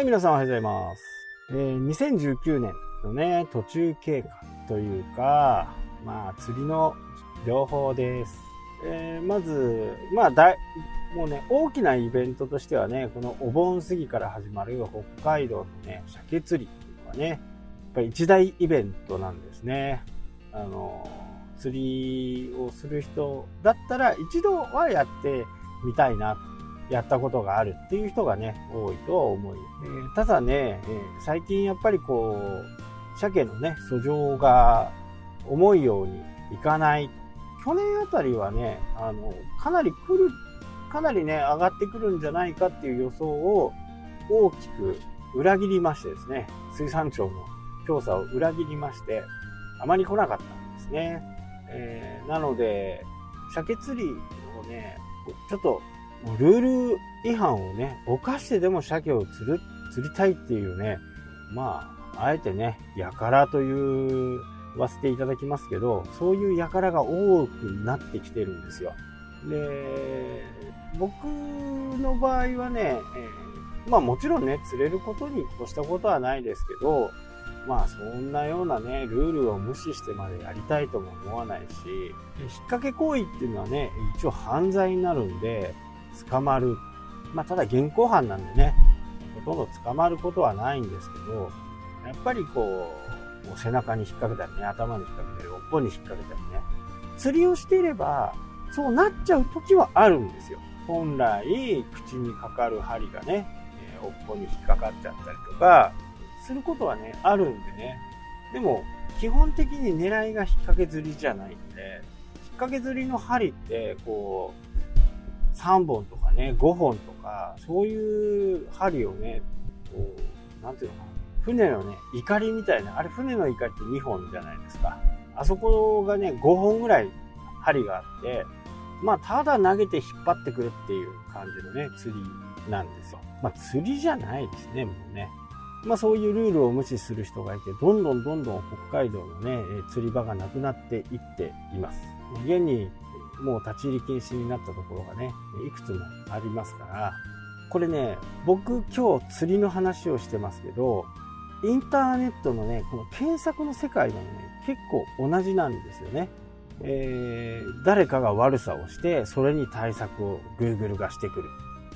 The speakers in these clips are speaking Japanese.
はい、皆さんおはようございます。えー2019年のね、途中経過というか、まあ、釣りの情報です。えーまず、まあ、だい、もうね、大きなイベントとしてはね、このお盆過ぎから始まる北海道のね、鮭釣りっていうのがね、やっぱり一大イベントなんですね。あの、釣りをする人だったら一度はやってみたいな、やったことがあるっていう人がね、多いとは思い。えーただね、えー最近やっぱりこう、鮭のね、訴状が思うようにいかない。去年あたりはね、あの、かなり来る、かなりね、上がってくるんじゃないかっていう予想を大きく裏切りましてですね、水産庁の調査を裏切りまして、あまり来なかったんですね。えーなので、鮭釣りをね、ちょっともうルール違反をね、犯してでも鮭を釣る、釣りたいっていうね、まあ、あえてね、やからという、言わせていただきますけど、そういうやからが多くなってきてるんですよ。で、僕の場合はね、えーまあもちろんね、釣れることに越したことはないですけど、まあそんなようなね、ルールを無視してまでやりたいとも思わないし、引っ掛け行為っていうのはね、一応犯罪になるんで、捕まる。まあただ現行犯なんでね、ほとんど捕まることはないんですけど、やっぱりこう、背中に引っ掛けたりね、頭に引っ掛けたり、尾っぽに引っ掛けたりね、釣りをしていれば、そうなっちゃう時はあるんですよ。本来、口にかかる針がね、えー尾っぽに引っかかっちゃったりとか、することはね、あるんでね。でも、基本的に狙いが引っ掛け釣りじゃないんで、引っ掛け釣りの針って、こう、3本とかね、5本とか、そういう針をね、こう、なんていうのかな。船のね、怒りみたいな、あれ船の怒りって2本じゃないですか。あそこがね、5本ぐらい針があって、まあ、ただ投げて引っ張ってくるっていう感じのね、釣りなんですよ。まあ、釣りじゃないですね、もうね。まあ、そういうルールを無視する人がいて、どんどんどんどん北海道のね、釣り場がなくなっていっています。現に、もう立ち入り禁止になったところがね、いくつもありますから、これね、僕今日釣りの話をしてますけど、インターネットのね、この検索の世界でもね、結構同じなんですよね。えー誰かが悪さをして、それに対策を Google がしてくる。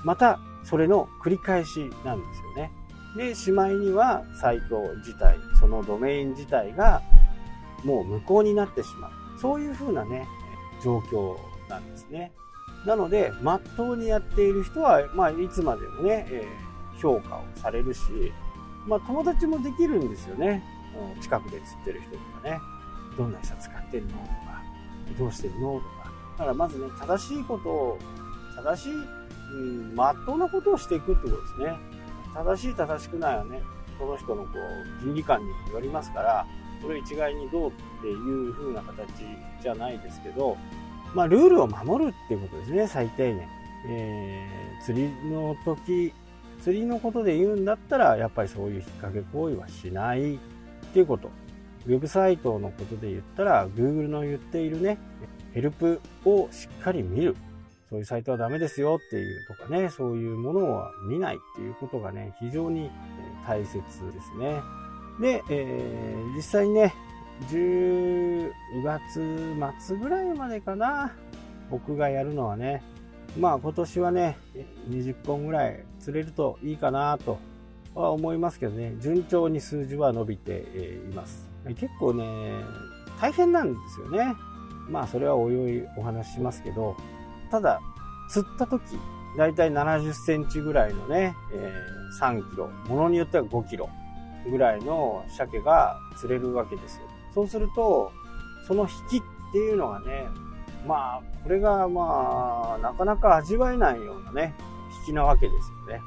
また、それの繰り返しなんですよね。で、しまいには、サイト自体、そのドメイン自体が、もう無効になってしまう。そういう風なね、状況なんですね。なので、まっとうにやっている人は、まあ、いつまでもね、えー評価をされるし、まあ、友達もできるんですよね。近くで釣ってる人とかね。どんな餌使ってるの？とか、どうしてるの？とか。だからまずね、正しいことを、正しい、うん、まっとうなことをしていくってことですね。正しい正しくないはね、その人のこう、倫理観によりますから、それ一概にどうっていう風な形じゃないですけど、まあ、ルールを守るっていうことですね、最低限。えー釣りの時、釣りのことで言うんだったら、やっぱりそういう引っ掛け行為はしないっていうこと。ウェブサイトのことで言ったら、Google の言っているね、ヘルプをしっかり見る。そういうサイトはダメですよっていうとかね、そういうものは見ないっていうことがね、非常に大切ですね。で、えー実際ね、10月末ぐらいまでかな、僕がやるのはね、まあ今年はね、20本ぐらい釣れるといいかなとは思いますけどね、順調に数字は伸びています。結構ね、大変なんですよね。まあそれはおいおいお話ししますけど、ただ、釣った時、だいたい70センチぐらいのね、えー3キロ、ものによっては5キロぐらいの鮭が釣れるわけですよ。そうすると、その引きっていうのがね、まあ、これがまあ、なかなか味わえないようなね、引きなわけですよね。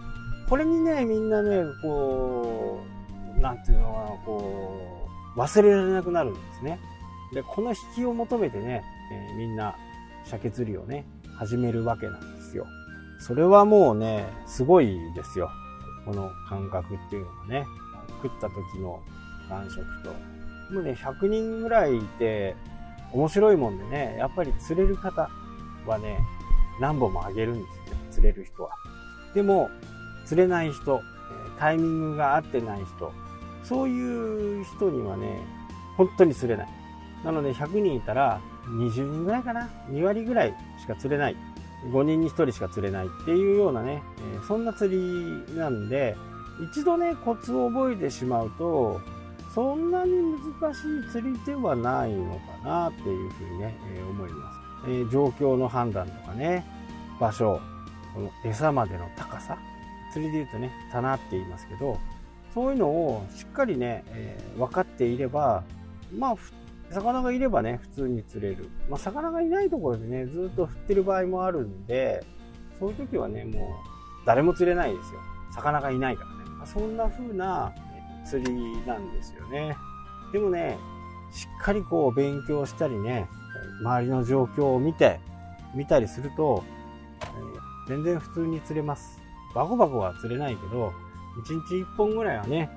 これにね、みんなね、こう、なんていうのかな、こう、忘れられなくなるんですね。で、この引きを求めてね、えーみんな鮭釣りをね、始めるわけなんですよ。それはもうね、すごいですよ。この感覚っていうのがね、食った時の感触と。でもね、100人ぐらいいて、面白いもんでね、やっぱり釣れる方はね、何本もあげるんですよ。釣れる人は。でも、釣れない人、タイミングが合ってない人、そういう人にはね、本当に釣れない。なので100人いたら20人ぐらいかな。2割ぐらいしか釣れない。5人に1人しか釣れないっていうようなね、そんな釣りなんで、一度ね、コツを覚えてしまうと、そんなに難しい釣りではないのかなっていうふうにね、えー、思います、えー、状況の判断とかね、場所、この餌までの高さ、釣りで言うとね、棚って言いますけど、そういうのをしっかりね、えー、分かっていれば、まあ、魚がいればね、普通に釣れる。まあ、魚がいないところでね、ずっと振ってる場合もあるんで、そういう時はね、もう、誰も釣れないですよ。魚がいないから。そんな風な釣りなんですよね。でもね、しっかりこう勉強したりね、周りの状況を見て、見たりすると、え全然普通に釣れます。バコバコは釣れないけど、1日1本ぐらいはね、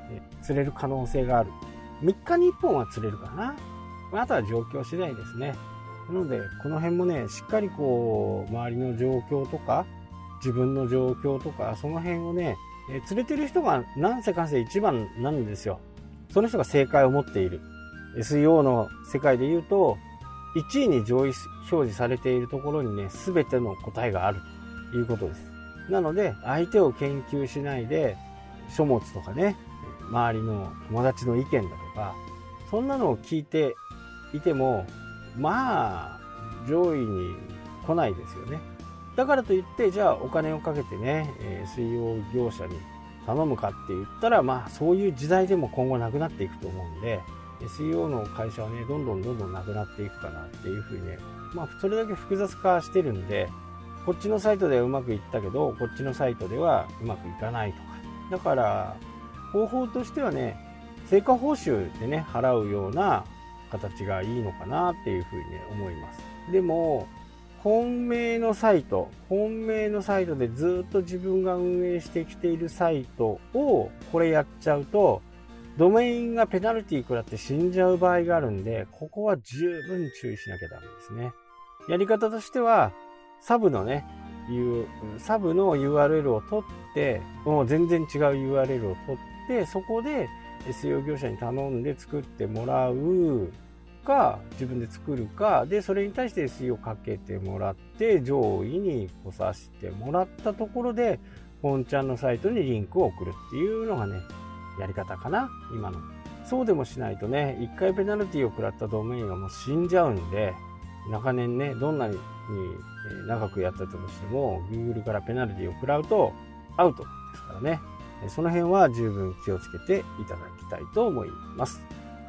釣れる可能性がある。3日に1本は釣れるかな。あとは状況次第ですね。なので、この辺もね、しっかりこう、周りの状況とか、自分の状況とか、その辺をね、え連れてる人が何せかせ一番なんですよ。その人が正解を持っている。SEO の世界で言うと、1位に上位表示されているところにね、全ての答えがあるということです。なので、相手を研究しないで、書物とかね、周りの友達の意見だとか、そんなのを聞いていても、まあ、上位に来ないですよね。だからといって、じゃあお金をかけてね、えー、水曜業者に頼むかって言ったら、まあそういう時代でも今後なくなっていくと思うんで、SEO の会社はね、どんどんどんどんなくなっていくかなっていうふうにね、まあそれだけ複雑化してるんで、こっちのサイトではうまくいったけど、こっちのサイトではうまくいかないとか。だから、方法としてはね、成果報酬でね、払うような形がいいのかなっていうふうにね、思います。でも、本命のサイト、本命のサイトでずっと自分が運営してきているサイトをこれやっちゃうと、ドメインがペナルティ食らって死んじゃう場合があるんで、ここは十分注意しなきゃダメですね。やり方としては、サブのね、サブの URL を取って、もう全然違う URL を取って、そこで SEO 業者に頼んで作ってもらう。か、自分で作るか、で、それに対して SE をかけてもらって、上位に来させてもらったところで、本ちゃんのサイトにリンクを送るっていうのがね、やり方かな、今の。そうでもしないとね、一回ペナルティを食らったドメインはもう死んじゃうんで、長年ね、どんなに長くやったとしても、Google からペナルティを食らうとアウトですからね。その辺は十分気をつけていただきたいと思います。